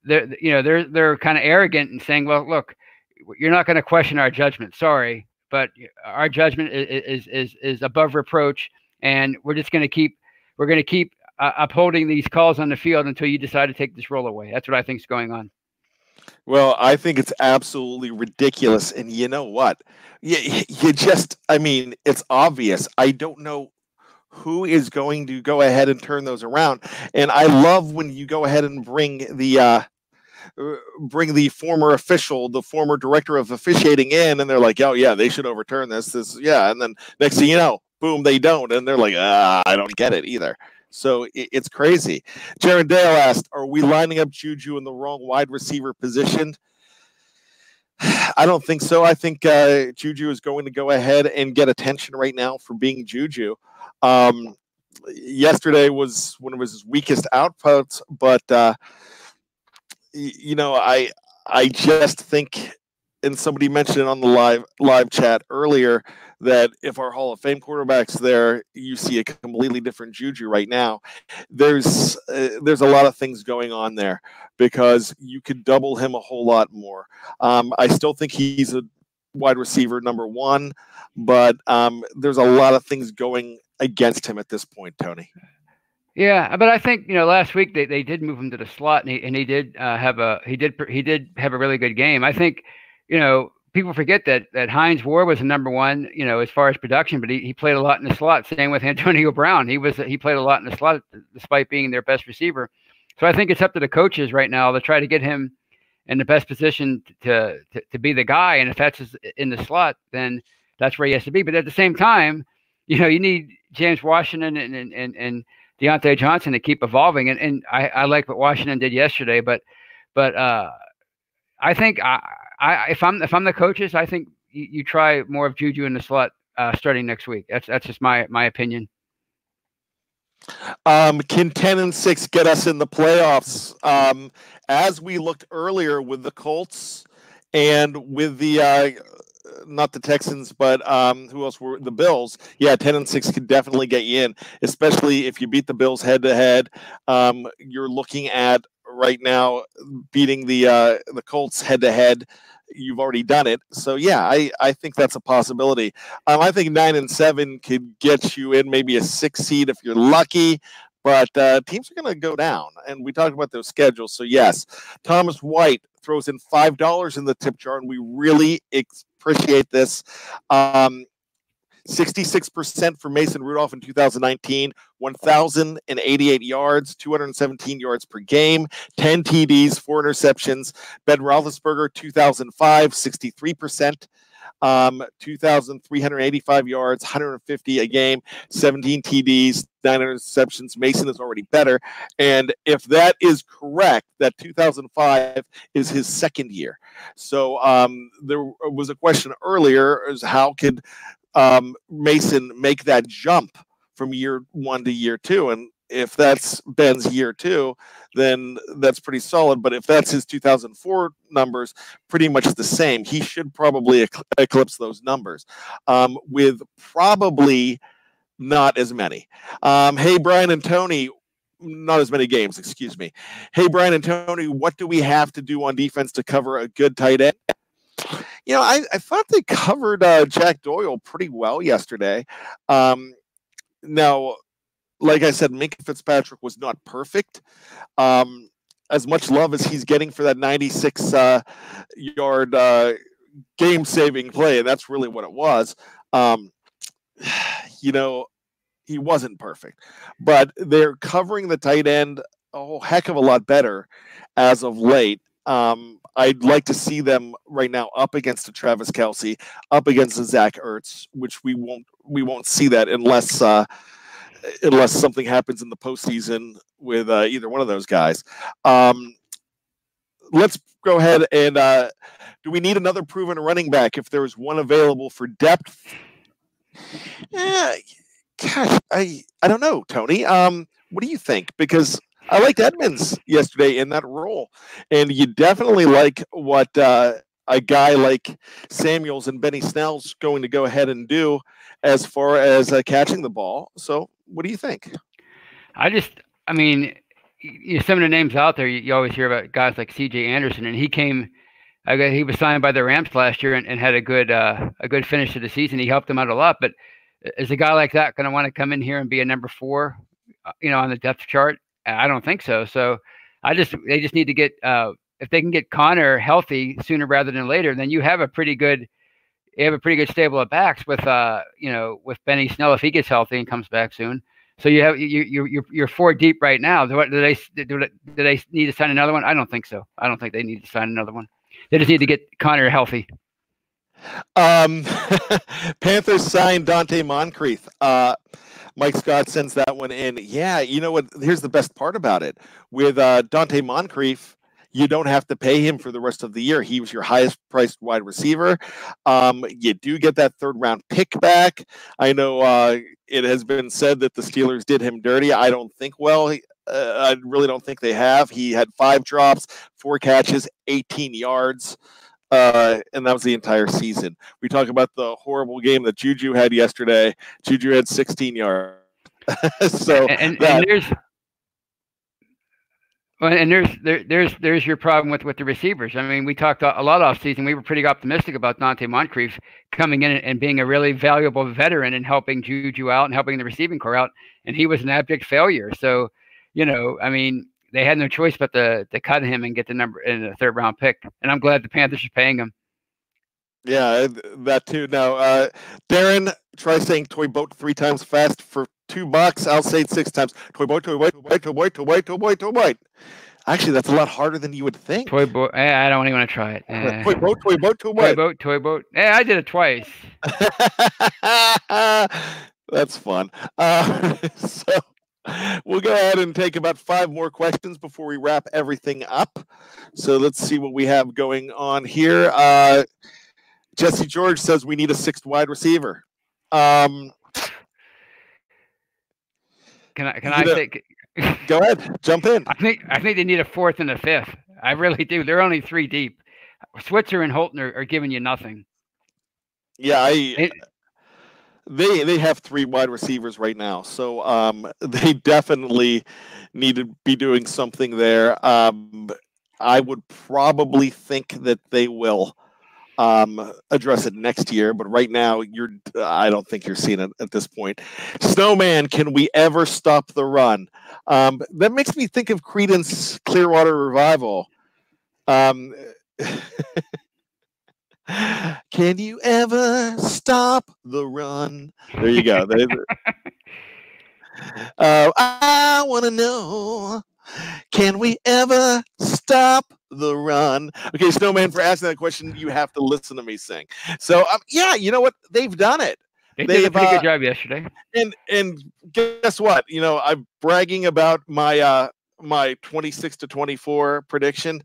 they're you know they're they're kind of arrogant and saying, well, look, you're not going to question our judgment. Sorry, but our judgment is is is, is above reproach, and we're just going to keep we're going to keep uh, upholding these calls on the field until you decide to take this role away. That's what I think is going on. Well, I think it's absolutely ridiculous, and you know what? You, you just, I mean, it's obvious. I don't know who is going to go ahead and turn those around. And I love when you go ahead and bring the uh, bring the former official, the former director of officiating in, and they're like, "Oh yeah, they should overturn this." This yeah, and then next thing you know, boom, they don't, and they're like, "Ah, I don't get it either." So it, it's crazy. Jaron Dale asked, "Are we lining up Juju in the wrong wide receiver position?" I don't think so. I think uh, Juju is going to go ahead and get attention right now for being Juju. Um, yesterday was one of his weakest outputs, but uh, you know, I I just think, and somebody mentioned on the live live chat earlier that if our Hall of Fame quarterbacks there, you see a completely different Juju right now. There's uh, there's a lot of things going on there because you could double him a whole lot more. Um, I still think he's a wide receiver number one, but um, there's a lot of things going against him at this point, Tony. Yeah, but I think you know last week they, they did move him to the slot, and he and he did uh, have a he did he did have a really good game. I think you know people forget that that Hines Ward was the number one, you know, as far as production, but he, he played a lot in the slot. Same with Antonio Brown. He was he played a lot in the slot despite being their best receiver. So I think it's up to the coaches right now to try to get him in the best position to to, to be the guy. And if that's in the slot, then that's where he has to be. But at the same time, you know, you need James Washington and and and, and Diontae Johnson to keep evolving. And and I, I like what Washington did yesterday, but but uh, I think I, I if I'm if I'm the coaches, I think you, you try more of Juju in the slot uh, starting next week. That's that's just my my opinion. Um, can ten and six get us in the playoffs? Um, as we looked earlier with the Colts and with the uh, not the Texans, but um, who else were the Bills? Yeah, ten and six could definitely get you in, especially if you beat the Bills head to head. You're looking at right now beating the uh, the Colts head to head. You've already done it, so yeah, I, I think that's a possibility. Um, I think nine and seven could get you in maybe a six seed if you're lucky, but uh, teams are going to go down. And we talked about those schedules, so yes, Thomas White throws in five dollars in the tip jar, and we really appreciate this. Um, 66% for Mason Rudolph in 2019, 1,088 yards, 217 yards per game, 10 TDs, four interceptions. Ben Roethlisberger, 2005, 63%. Um, 2,385 yards, 150 a game, 17 TDs, nine interceptions. Mason is already better. And if that is correct, that 2005 is his second year. So um, there was a question earlier: is how could um, Mason make that jump from year one to year two. And if that's Ben's year two, then that's pretty solid. But if that's his 2004 numbers, pretty much the same. He should probably eclipse those numbers um, with probably not as many. Um, hey, Brian and Tony, not as many games, excuse me. Hey, Brian and Tony, what do we have to do on defense to cover a good tight end? you know, I, I thought they covered uh, Jack Doyle pretty well yesterday. Um, now, like I said, Minkah Fitzpatrick was not perfect. Um, as much love as he's getting for that 96 uh, yard uh, game saving play, and that's really what it was. Um, you know, he wasn't perfect, but they're covering the tight end a whole heck of a lot better as of late. Um, I'd like to see them right now up against a Travis Kelce, up against a Zach Ertz, which we won't we won't see that unless uh, unless something happens in the postseason with uh, either one of those guys. Um, let's go ahead and uh, do we need another proven running back if there is one available for depth? Yeah, gosh, I I don't know, Tony. Um, what do you think? Because I liked Edmunds yesterday in that role, and you definitely like what uh, a guy like Samuels and Benny Snell's going to go ahead and do as far as uh, catching the ball. So, what do you think? I just, I mean, you some of the names out there, you, you always hear about guys like C.J. Anderson, and he came. I guess he was signed by the Rams last year and, and had a good uh, a good finish to the season. He helped them out a lot, but is a guy like that going to want to come in here and be a number four, uh, you know, on the depth chart? I don't think so. So I just they just need to get uh, if they can get Conner healthy sooner rather than later, then you have a pretty good you have a pretty good stable of backs with uh you know with Benny Snell if he gets healthy and comes back soon. So you have you you you're, you're four deep right now. Do, do they do, do they need to sign another one? I don't think so. I don't think they need to sign another one. They just need to get Conner healthy. Um, Panthers signed Donte Moncrief. Uh, Mike Scott sends that one in. Yeah, you know what? Here's the best part about it. With uh, Donte Moncrief, you don't have to pay him for the rest of the year. He was your highest priced wide receiver. Um, you do get that third round pick back. I know uh, it has been said that the Steelers did him dirty. I don't think well. Uh, I really don't think they have. He had five drops, four catches, 18 yards. Uh, and that was the entire season. We talk about the horrible game that Juju had yesterday. Juju had 16 yards. so and, and, and, there's Well, and there's there, there's there's your problem with with the receivers. I mean, we talked a lot off season. We were pretty optimistic about Donte Moncrief coming in and being a really valuable veteran and helping Juju out and helping the receiving corps out, and he was an abject failure. So, you know, I mean, they had no choice but to to cut him and get the number in the third round pick. And I'm glad the Panthers are paying him. Yeah, that too. Now, uh, Darren, try saying toy boat three times fast for two bucks. I'll say it six times. Toy boy, toy boy, toy boy, toy boy, toy boy, toy boy, toy boy. Actually, that's a lot harder than you would think. Toy boat. Eh, I don't even want to try it. Eh. Toy boat, toy boat, toy boy. Toy boat, toy boat. Yeah, I did it twice. that's fun. Uh, so we'll go ahead and take about five more questions before we wrap everything up. So let's see what we have going on here. Uh, Jesse George says we need a sixth wide receiver. Um, can I can I say? Go ahead, jump in. I think I think they need a fourth and a fifth. I really do. They're only three deep. Switzer and Holton are, are giving you nothing. Yeah, I. It, they they have three wide receivers right now, so um, they definitely need to be doing something there. Um, I would probably think that they will um, address it next year. But right now, you're I don't think you're seeing it at this point. Snowman, can we ever stop the run? Um, that makes me think of Creedence Clearwater Revival. Um, can you ever stop the run? There you go. uh, I want to know can we ever stop the run? Okay, Snowman, for asking that question, you have to listen to me sing. So, um, yeah, you know what? They've done it. They did a pretty uh, good job yesterday. And and guess what? You know, I'm bragging about my uh my 26 to 24 prediction.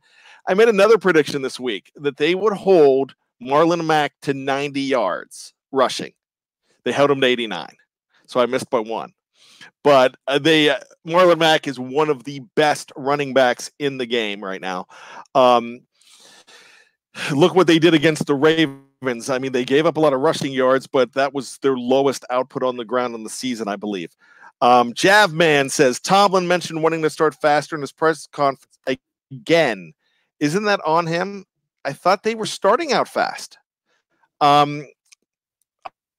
I made another prediction this week that they would hold Marlon Mack to 90 yards rushing. They held him to 89. So I missed by one. But uh, they uh, Marlon Mack is one of the best running backs in the game right now. Um, look what they did against the Ravens. I mean, they gave up a lot of rushing yards, but that was their lowest output on the ground in the season, I believe. Um, Javman says Tomlin mentioned wanting to start faster in his press conference again. Isn't that on him? I thought they were starting out fast. Um,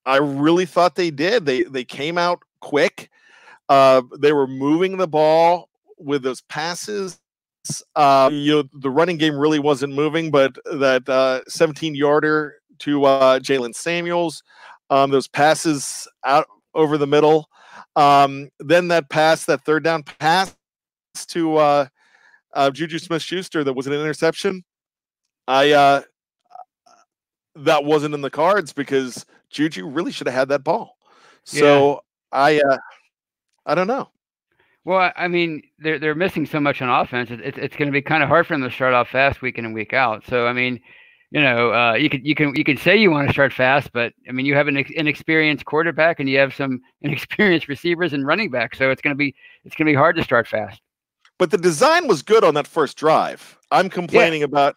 I really thought they did. They they came out quick. Uh, they were moving the ball with those passes. Uh, you know, the running game really wasn't moving, but that uh, 17 yarder to uh, Jaylen Samuels, um, those passes out over the middle. Um, then that pass, that third down pass to uh, uh, Juju Smith Schuster that was an interception. I uh, that wasn't in the cards because Juju really should have had that ball. So yeah. I uh, I don't know. Well, I mean, they're they're missing so much on offense. It's it's going to be kind of hard for them to start off fast week in and week out. So I mean, you know, uh, you could you can you can say you want to start fast, but I mean, you have an inexperienced quarterback and you have some inexperienced receivers and running back, so it's going to be it's going to be hard to start fast. But the design was good on that first drive. I'm complaining yeah. about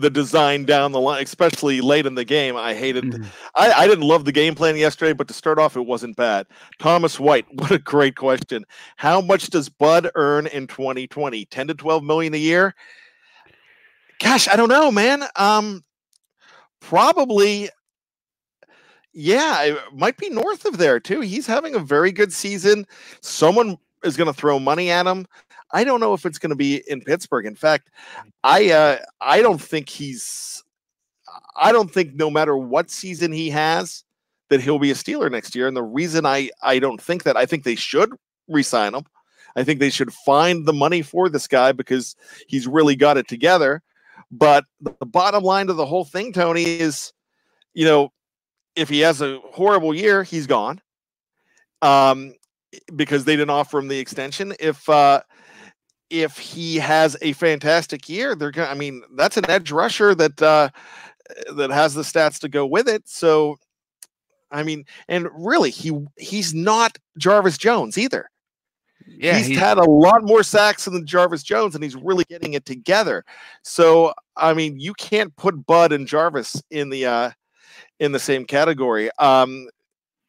the design down the line, especially late in the game. I hated. Mm-hmm. I, I didn't love the game plan yesterday, but to start off, it wasn't bad. Thomas White, what a great question. How much does Bud earn in 2020? 10 to 12 million a year? Gosh, I don't know, man. Um, probably. Yeah, it might be north of there too. He's having a very good season. Someone is going to throw money at him. I don't know if it's going to be in Pittsburgh. In fact, I uh, I don't think he's. I don't think no matter what season he has, that he'll be a Steeler next year. And the reason I I don't think that I think they should resign him. I think they should find the money for this guy because he's really got it together. But the bottom line to the whole thing, Tony, is you know, if he has a horrible year, he's gone. Um, because they didn't offer him the extension. If uh, if he has a fantastic year, they're going. I mean, that's an edge rusher that uh, that has the stats to go with it. So, I mean, and really, he he's not Jarvis Jones either. Yeah, he's, he's, had a lot more sacks than Jarvis Jones, and he's really getting it together. So, I mean, you can't put Bud and Jarvis in the uh, in the same category. Um,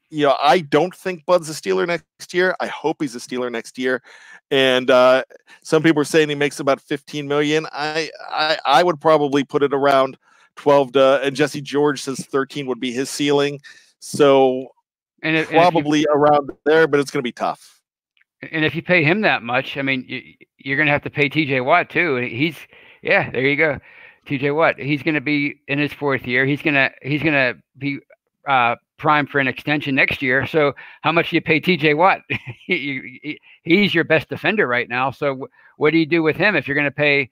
you know, I don't think Bud's a Steeler next year. I hope he's a Steeler next year. And uh, some people are saying he makes about 15 million. I, I I would probably put it around 12 to, and Jesse George says 13 would be his ceiling. So and if, probably and you, around there, but it's going to be tough. And if you pay him that much, I mean, you, are going to have to pay TJ Watt too. And he's, yeah, there you go. TJ Watt. He's going to be in his fourth year. He's going to, he's going to be uh, prime for an extension next year. So how much do you pay TJ Watt? he, he, he's your best defender right now. So w- what do you do with him if you're going to pay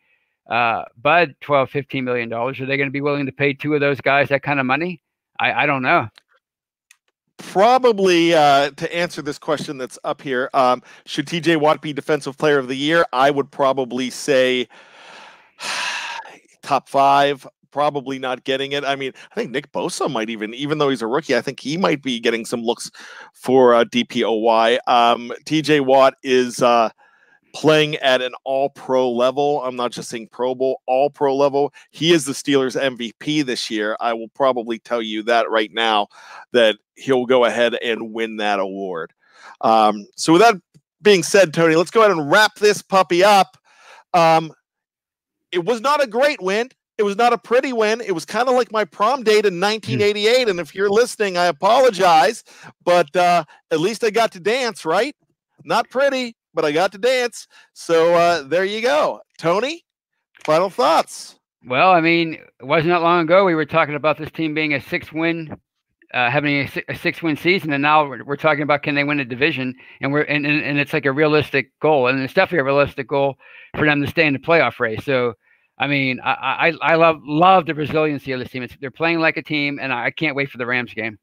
uh, Bud 12, 15 million dollars? Are they going to be willing to pay two of those guys that kind of money? I, I don't know probably uh, to answer this question that's up here, um, should TJ Watt be Defensive Player of the Year? I would probably say top five. Probably not getting it. I mean, I think Nick Bosa might even, even though he's a rookie, I think he might be getting some looks for uh, DPOY. Um, TJ Watt is. Uh, playing at an all pro level. I'm not just saying Pro Bowl, all pro level. He is the Steelers MVP this year. I will probably tell you that right now that he'll go ahead and win that award. Um, so, with that being said, Tony, let's go ahead and wrap this puppy up. Um, it was not a great win. It was not a pretty win. It was kind of like my prom date in 1988. Hmm. And if you're listening, I apologize, but uh, at least I got to dance, right? Not pretty, but I got to dance. So uh, there you go. Tony, final thoughts. Well, I mean, it wasn't that long ago we were talking about this team being a six win, uh, having a, a six win season, and now we're, we're, talking about can they win a division, and we're and, and, and it's like a realistic goal, and it's definitely a realistic goal for them to stay in the playoff race. So. I mean, I, I, I love love the resiliency of this team. It's, they're playing like a team, and I can't wait for the Rams game.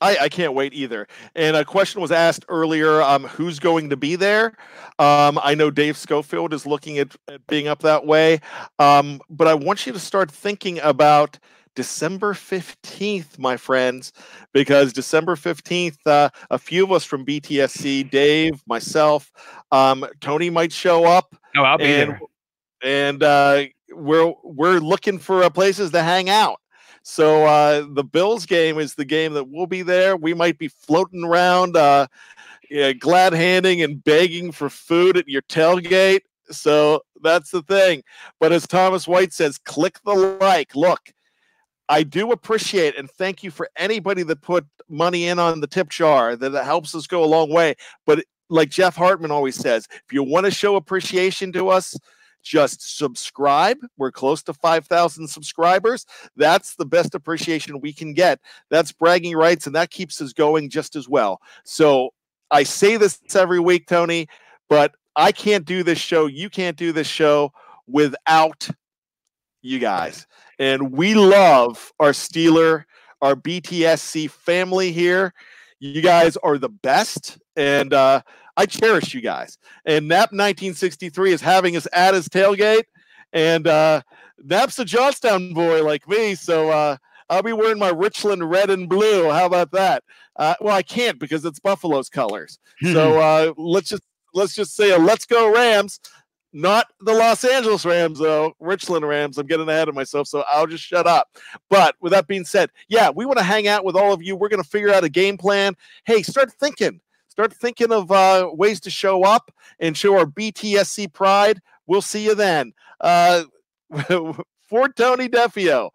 I, I, can't wait either. And a question was asked earlier: um, Who's going to be there? Um, I know Dave Schofield is looking at, at being up that way, um, but I want you to start thinking about December fifteenth, my friends, because December fifteenth, uh, a few of us from BTSC, Dave, myself, um, Tony might show up. Oh, I'll be and, there. And uh, we're we're looking for places to hang out. So uh, the Bills game is the game that we'll be there. We might be floating around, uh, yeah, glad handing and begging for food at your tailgate. So that's the thing. But as Thomas White says, click the like. Look, I do appreciate and thank you for anybody that put money in on the tip jar. That helps us go a long way. But like Jeff Hartman always says, if you want to show appreciation to us, just subscribe. We're close to 5,000 subscribers. That's the best appreciation we can get. That's bragging rights, and that keeps us going just as well. So I say this every week, Tony, but I can't do this show. You can't do this show without you guys. And we love our Steeler, our BTSC family here. You guys are the best. And uh, I cherish you guys. And Nap 1963 is having us at his tailgate. And uh, Nap's a Johnstown boy like me. So uh, I'll be wearing my Richland red and blue. How about that? Uh, well, I can't because it's Buffalo's colors. so uh, let's just let's just say a let's go Rams. Not the Los Angeles Rams, though. Richland Rams. I'm getting ahead of myself, so I'll just shut up. But with that being said, yeah, we want to hang out with all of you. We're going to figure out a game plan. Hey, start thinking start thinking of uh, ways to show up and show our BTSC pride. We'll see you then. Uh, for Tony Defeo,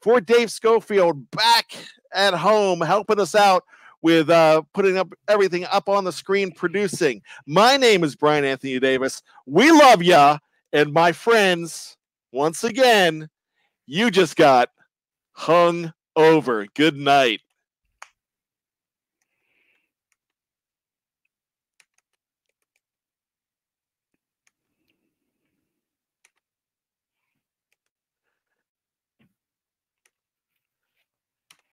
for Dave Schofield, back at home helping us out with uh, putting up everything up on the screen, producing. My name is Brian Anthony Davis. We love ya, and my friends, once again, you just got hung over. Good night.